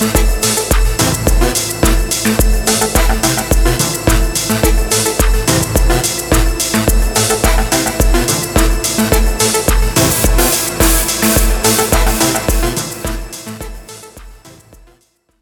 you